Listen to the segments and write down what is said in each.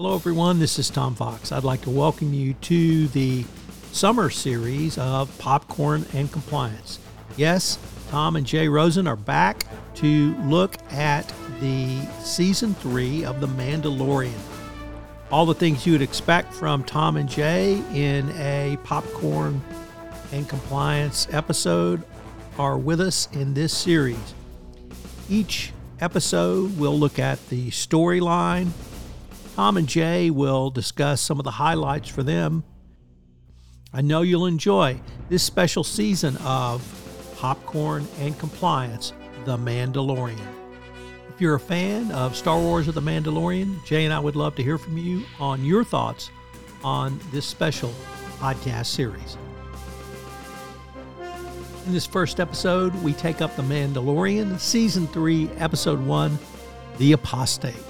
Hello, everyone. This is Tom Fox. I'd like to welcome you to the summer series of Popcorn and Compliance. Yes, Tom and Jay Rosen are back to look at the season three of The Mandalorian. All the things you would expect from Tom and Jay in a Popcorn and Compliance episode are with us in this series. Each episode we'll look at the storyline Tom and Jay will discuss some of the highlights for them. I know you'll enjoy this special season of Popcorn and Compliance The Mandalorian. If you're a fan of Star Wars or The Mandalorian, Jay and I would love to hear from you on your thoughts on this special podcast series. In this first episode, we take up The Mandalorian, Season 3, Episode 1 The Apostate.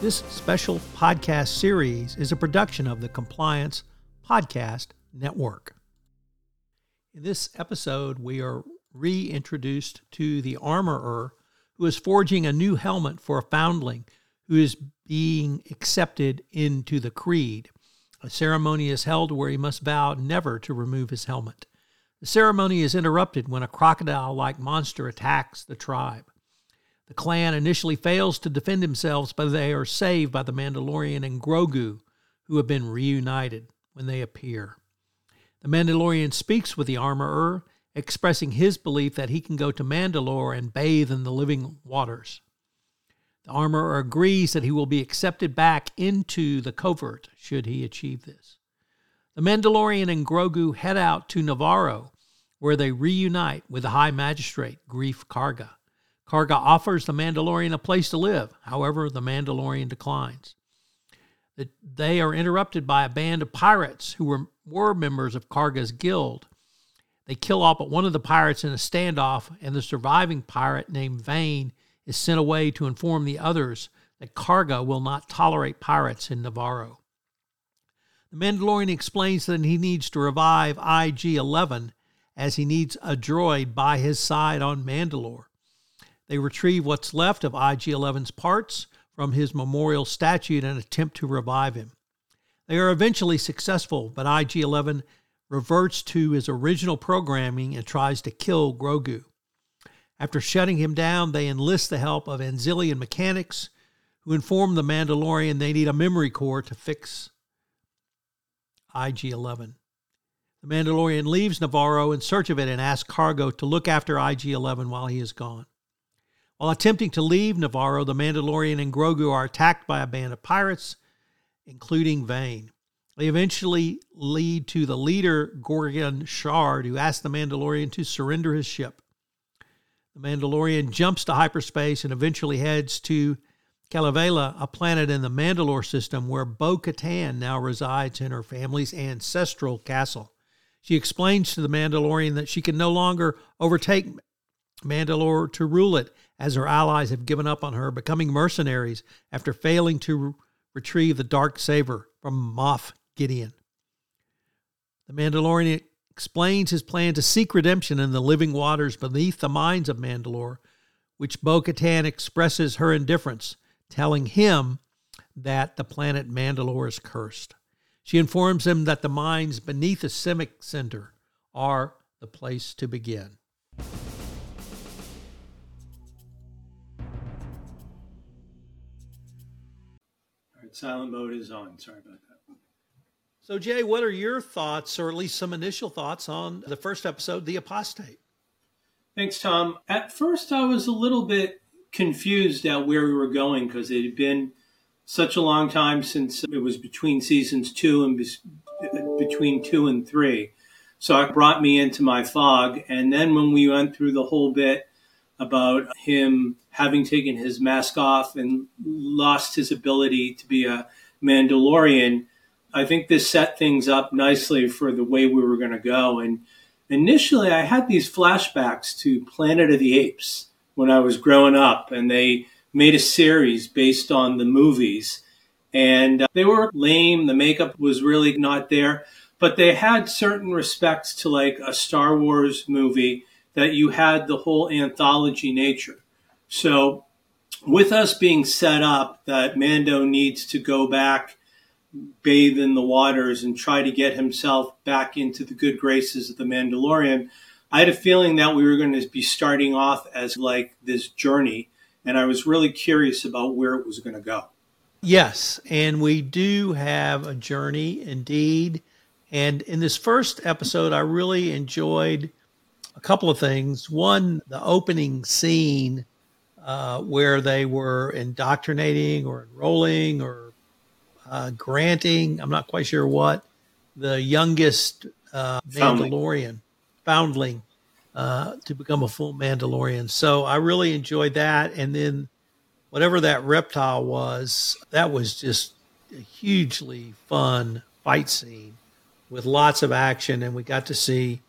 This special podcast series is a production of the Compliance Podcast Network. In this episode, we are reintroduced to the armorer who is forging a new helmet for a foundling who is being accepted into the creed. A ceremony is held where he must vow never to remove his helmet. The ceremony is interrupted when a crocodile like monster attacks the tribe. The clan initially fails to defend themselves, but they are saved by the Mandalorian and Grogu, who have been reunited when they appear. The Mandalorian speaks with the armorer, expressing his belief that he can go to Mandalore and bathe in the living waters. The armorer agrees that he will be accepted back into the covert should he achieve this. The Mandalorian and Grogu head out to Navarro, where they reunite with the High Magistrate, Greef Karga. Karga offers the Mandalorian a place to live. However, the Mandalorian declines. They are interrupted by a band of pirates who were, were members of Karga's guild. They kill off but one of the pirates in a standoff, and the surviving pirate named Vane is sent away to inform the others that Karga will not tolerate pirates in Navarro. The Mandalorian explains that he needs to revive IG 11 as he needs a droid by his side on Mandalore. They retrieve what's left of IG 11's parts from his memorial statue and attempt to revive him. They are eventually successful, but IG 11 reverts to his original programming and tries to kill Grogu. After shutting him down, they enlist the help of Anzellan mechanics who inform the Mandalorian they need a memory core to fix IG 11. The Mandalorian leaves Navarro in search of it and asks Karga to look after IG 11 while he is gone. While attempting to leave Navarro, the Mandalorian and Grogu are attacked by a band of pirates, including Vane. They eventually lead to the leader, Gorian Shard, who asks the Mandalorian to surrender his ship. The Mandalorian jumps to hyperspace and eventually heads to Kalevala, a planet in the Mandalore system where Bo Katan now resides in her family's ancestral castle. She explains to the Mandalorian that she can no longer overtake Mandalore to rule it as her allies have given up on her, becoming mercenaries after failing to re- retrieve the dark saber from Moff Gideon. The Mandalorian explains his plan to seek redemption in the living waters beneath the mines of Mandalore, which Bo Katan expresses her indifference, telling him that the planet Mandalore is cursed. She informs him that the mines beneath the Civic Center are the place to begin. Silent mode is on. Sorry about that. So, Jay, what are your thoughts, or at least some initial thoughts, on the first episode, The Apostate? Thanks, Tom. At first, I was a little bit confused at where we were going because it had been such a long time since it was between seasons two and be- between two and three. So it brought me into my fog. And then when we went through the whole bit about him having taken his mask off and lost his ability to be a Mandalorian, I think this set things up nicely for the way we were going to go. And initially, I had these flashbacks to Planet of the Apes when I was growing up, and they made a series based on the movies. And uh, they were lame, the makeup was really not there, but they had certain respects to like a Star Wars movie that you had the whole anthology nature. So with us being set up that Mando needs to go back, bathe in the waters, and try to get himself back into the good graces of the Mandalorian, I had a feeling that we were going to be starting off as like this journey. And I was really curious about where it was going to go. Yes. And we do have a journey indeed. And in this first episode, I really enjoyed a couple of things. One, the opening scene uh, where they were indoctrinating or enrolling or uh, granting, I'm not quite sure what, the youngest uh, Mandalorian, foundling, uh, to become a full Mandalorian. So I really enjoyed that. And then whatever that reptile was, that was just a hugely fun fight scene with lots of action. And we got to see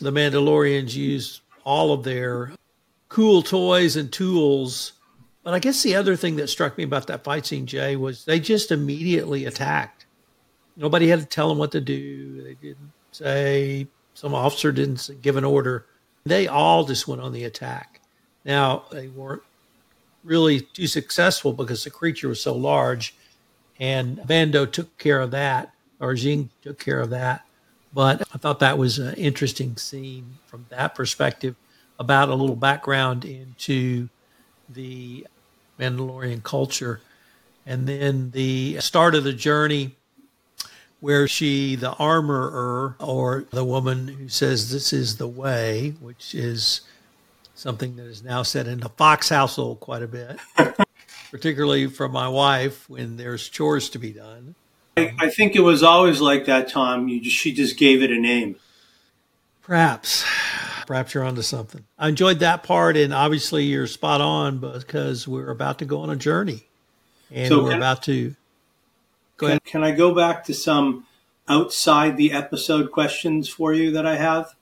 the Mandalorians use all of their cool toys and tools. But I guess the other thing that struck me about that fight scene, Jay, was they just immediately attacked. Nobody had to tell them what to do. They didn't say, some officer didn't give an order. They all just went on the attack. Now, they weren't really too successful because the creature was so large, and Mando took care of that, or Jing took care of that. But I thought that was an interesting scene from that perspective about a little background into the Mandalorian culture. And then the start of the journey where she, the armorer, or the woman who says this is the way, which is something that is now said in the Fox household quite a bit, particularly from my wife when there's chores to be done. I, I think it was always like that, Tom. You just, she just gave it a name. Perhaps. Perhaps you're onto something. I enjoyed that part, and obviously you're spot on because we're about to go on a journey, and so we're about to. Go can, ahead. Can I go back to some outside the episode questions for you that I have?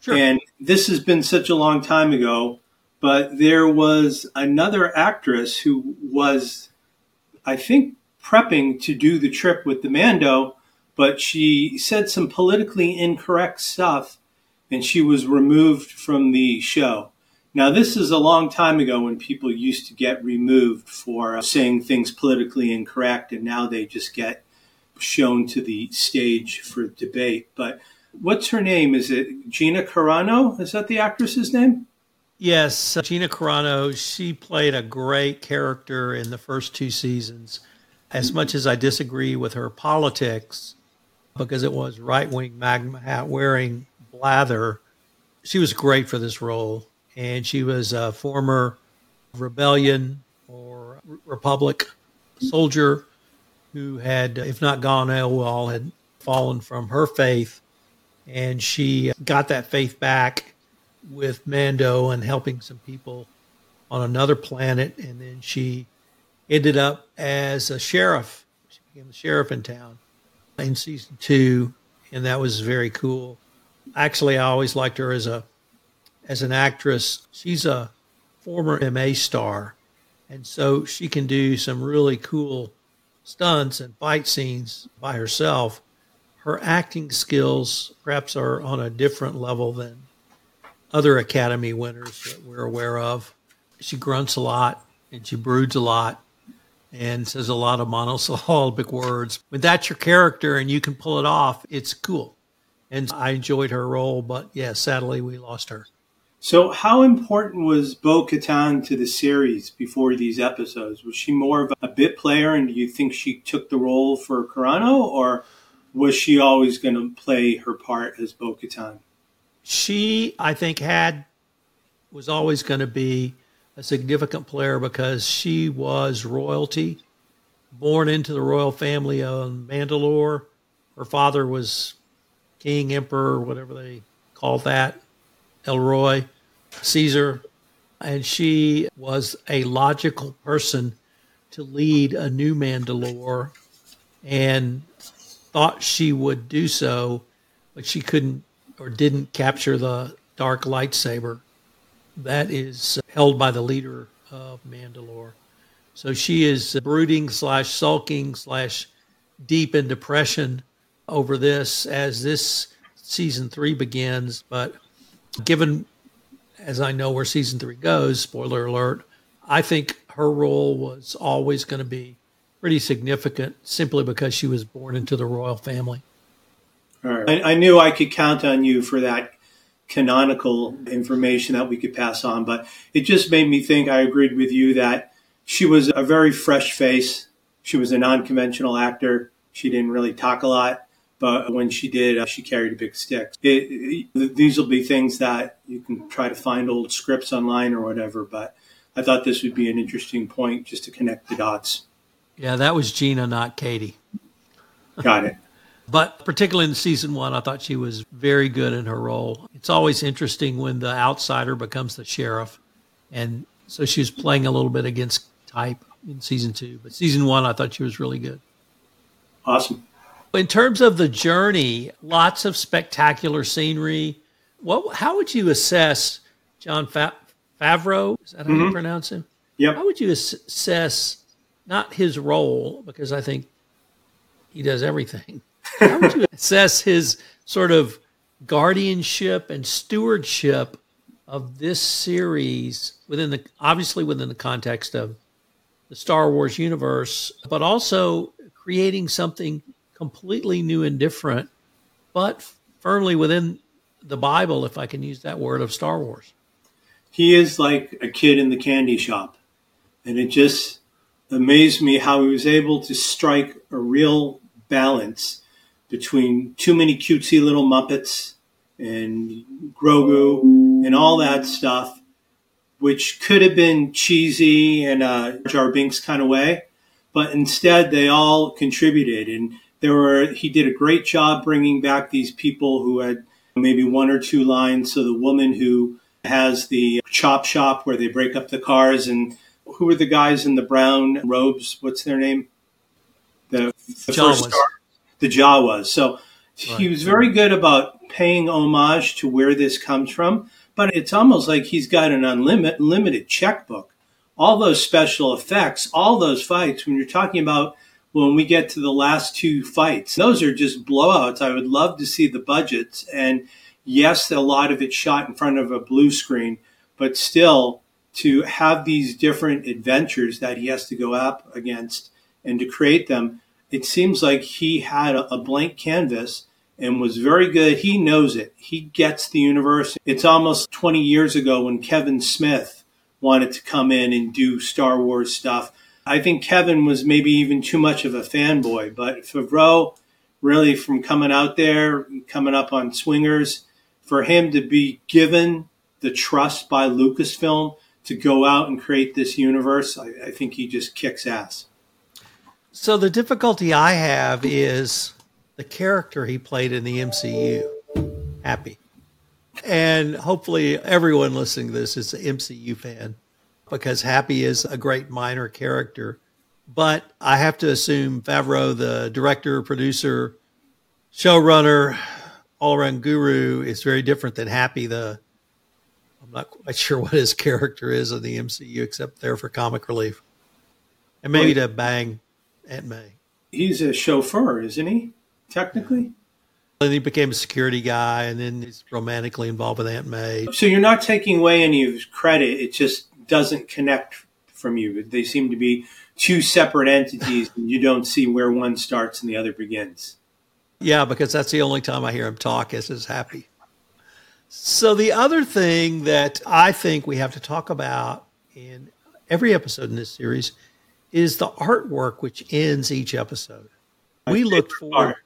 Sure. And this has been such a long time ago, but there was another actress who was, I think, prepping to do the trip with the Mando, but she said some politically incorrect stuff and she was removed from the show. Now, this is a long time ago when people used to get removed for saying things politically incorrect, and now they just get shown to the stage for debate. But what's her name? Is it Gina Carano? Is that the actress's name? Yes, uh, Gina Carano. She played a great character in the first two seasons. As much as I disagree with her politics, because it was right wing MAGA hat wearing Blather, she was great for this role. And she was a former rebellion or republic soldier who had, if not gone eh, AWOL, had fallen from her faith. And she got that faith back with Mando and helping some people on another planet. And then she ended up as a sheriff. She became the sheriff in town in season two. And that was very cool. Actually, I always liked her as a as an actress. She's a former MA star. And so she can do some really cool stunts and fight scenes by herself, her acting skills perhaps are on a different level than other Academy winners that we're aware of. She grunts a lot and she broods a lot and says a lot of monosyllabic words. When that's your character and you can pull it off, it's cool. And I enjoyed her role, but yeah, sadly we lost her. So, how important was Bo Katan to the series before these episodes? Was she more of a bit player, and do you think she took the role for Carano, or was she always going to play her part as Bo Katan? She, I think, had was always going to be a significant player because she was royalty, born into the royal family on Mandalore. Her father was king, emperor, whatever they called that Elroy, Caesar, and she was a logical person to lead a new Mandalore and thought she would do so, but she couldn't or didn't capture the dark lightsaber that is held by the leader of Mandalore. So she is brooding slash sulking slash deep in depression over this as this season three begins. But given, as I know where season three goes, spoiler alert, I think her role was always going to be pretty significant simply because she was born into the royal family. All right. I, I knew I could count on you for that canonical information that we could pass on, but it just made me think I agreed with you that she was a very fresh face. She was a non conventional actor. She didn't really talk a lot, but when she did, uh, she carried a big stick. It, it, these will be things that you can try to find old scripts online or whatever, but I thought this would be an interesting point just to connect the dots. Yeah, that was Gina, not Katie. Got it. But particularly in season one, I thought she was very good in her role. It's always interesting when the outsider becomes the sheriff. And so she was playing a little bit against type in season two. But season one, I thought she was really good. Awesome. In terms of the journey, lots of spectacular scenery. What? How would you assess John Fa- Favreau? Is that how mm-hmm. you pronounce him? Yep. How would you assess not his role because I think he does everything, how would you assess his sort of guardianship and stewardship of this series within the obviously within the context of the Star Wars universe, but also creating something completely new and different, but firmly within the Bible, if I can use that word of Star Wars. He is like a kid in the candy shop. And it just amazed me how he was able to strike a real balance between too many cutesy little Muppets and Grogu and all that stuff, which could have been cheesy in a uh, Jar Binks kind of way, but instead they all contributed. And there were, he did a great job bringing back these people who had maybe one or two lines. So the woman who has the chop shop where they break up the cars and who are the guys in the brown robes? What's their name? The, the first star the Jawas. So right. he was very good about paying homage to where this comes from, but it's almost like he's got an unlimited limited checkbook. All those special effects, all those fights, when you're talking about when we get to the last two fights, those are just blowouts. I would love to see the budgets. And yes, a lot of it shot in front of a blue screen, but still to have these different adventures that he has to go up against and to create them it seems like he had a, blank canvas and was very good. He knows it. He gets the universe. It's almost 20 years ago when Kevin Smith wanted to come in and do Star Wars stuff. I think Kevin was maybe even too much of a fanboy, but Favreau, really from coming out there, coming up on swingers, for him to be given the trust by Lucasfilm to go out and create this universe, I, I think he just kicks ass. So the difficulty I have is the character he played in the MCU, Happy. And hopefully everyone listening to this is an MCU fan because Happy is a great minor character. But I have to assume Favreau, the director, producer, showrunner, all around guru, is very different than Happy, the I'm not quite sure what his character is in the MCU except there for comic relief. And maybe to bang Aunt May. He's a chauffeur, isn't he? Technically. And he became a security guy, and then he's romantically involved with Aunt May. So you're not taking away any of his credit. It just doesn't connect from you. They seem to be two separate entities, and you don't see where one starts and the other begins. Yeah, because that's the only time I hear him talk is as happy. So the other thing that I think we have to talk about in every episode in this series is the artwork which ends each episode. We look forward,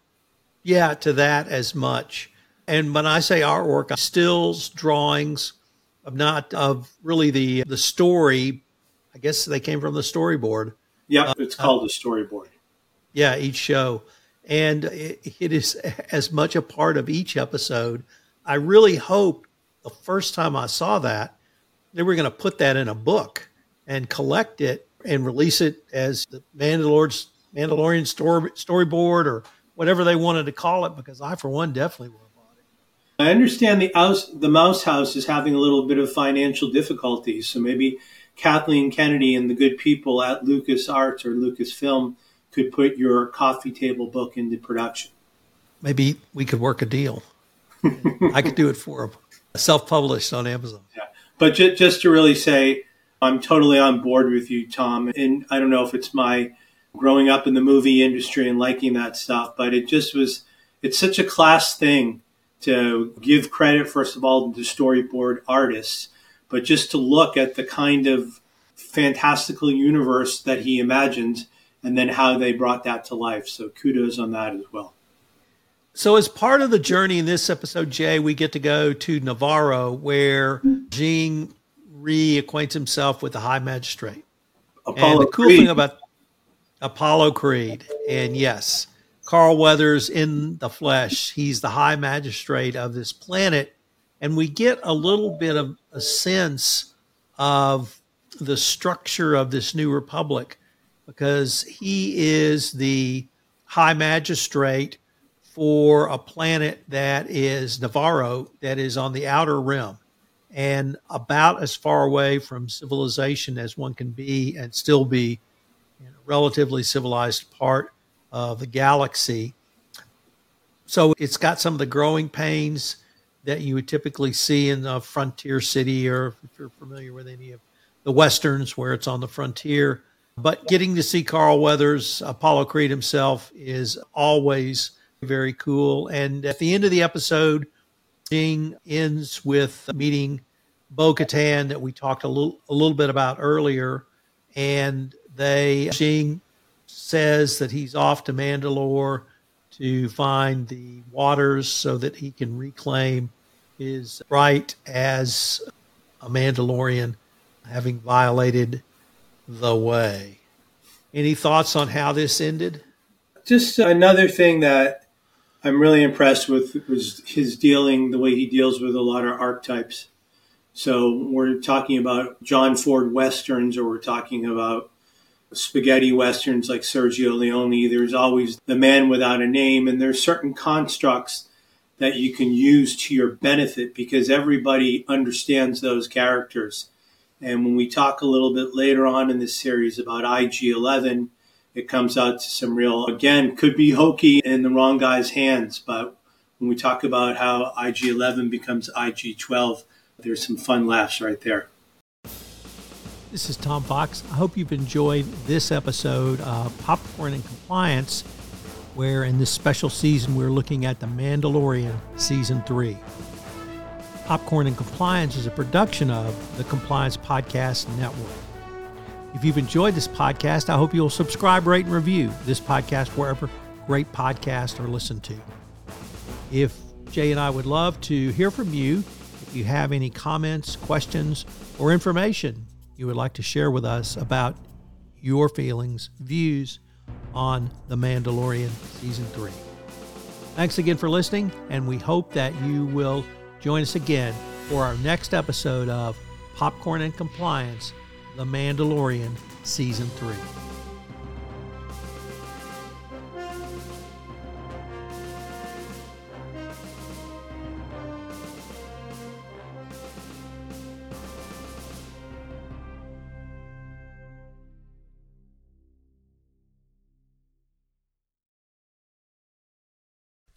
yeah, to that as much. And when I say artwork, stills, drawings, of not of really the the story. I guess they came from the storyboard. Yeah, uh, it's called uh, the storyboard. Yeah, each show, and it, it is as much a part of each episode. I really hope the first time I saw that they were going to put that in a book and collect it and release it as the Mandalorian Mandalorian story, storyboard or whatever they wanted to call it, because I, for one, definitely would have bought it. I understand the house, the Mouse House is having a little bit of financial difficulties, so maybe Kathleen Kennedy and the good people at Lucas Arts or Lucasfilm could put your coffee table book into production. Maybe we could work a deal. I could do it for them, self-published on Amazon. Yeah, but just to really say I'm totally on board with you, Tom. And I don't know if it's my growing up in the movie industry and liking that stuff, but it just was, it's such a class thing to give credit, first of all, to storyboard artists, but just to look at the kind of fantastical universe that he imagined and then how they brought that to life. So kudos on that as well. So, as part of the journey in this episode, Jay, we get to go to Navarro, where Jean reacquaints himself with the High Magistrate. Apollo and the cool Creed. thing about Apollo Creed, and yes, Carl Weathers in the flesh, he's the High Magistrate of this planet, and we get a little bit of a sense of the structure of this new republic because he is the High Magistrate for a planet that is Navarro, that is on the outer rim and about as far away from civilization as one can be and still be in a relatively civilized part of the galaxy. So it's got some of the growing pains that you would typically see in a frontier city, or if you're familiar with any of the westerns where it's on the frontier. But getting to see Carl Weathers, Apollo Creed himself, is always very cool. And at the end of the episode, Jean ends with meeting Bo Katan that we talked a little a little bit about earlier, and they Jean says that he's off to Mandalore to find the waters so that he can reclaim his right as a Mandalorian, having violated the way. Any thoughts on how this ended? Just another thing that I'm really impressed with was his dealing, the way he deals with a lot of archetypes. So we're talking about John Ford westerns, or we're talking about spaghetti westerns like Sergio Leone. There's always the man without a name, and there's certain constructs that you can use to your benefit because everybody understands those characters. And when we talk a little bit later on in this series about IG 11, it comes out to some real, again, could be hokey in the wrong guy's hands. But when we talk about how IG 11 becomes IG 12, there's some fun laughs right there. This is Tom Fox. I hope you've enjoyed this episode of Popcorn and Compliance, where in this special season we're looking at The Mandalorian Season 3. Popcorn and Compliance is a production of the Compliance Podcast Network. If you've enjoyed this podcast, I hope you'll subscribe, rate, and review this podcast wherever great podcasts are listened to. If Jay and I would love to hear from you, if you have any comments, questions, or information you would like to share with us about your feelings, views on The Mandalorian Season 3. Thanks again for listening, and we hope that you will join us again for our next episode of Popcorn and Compliance the Mandalorian Season 3.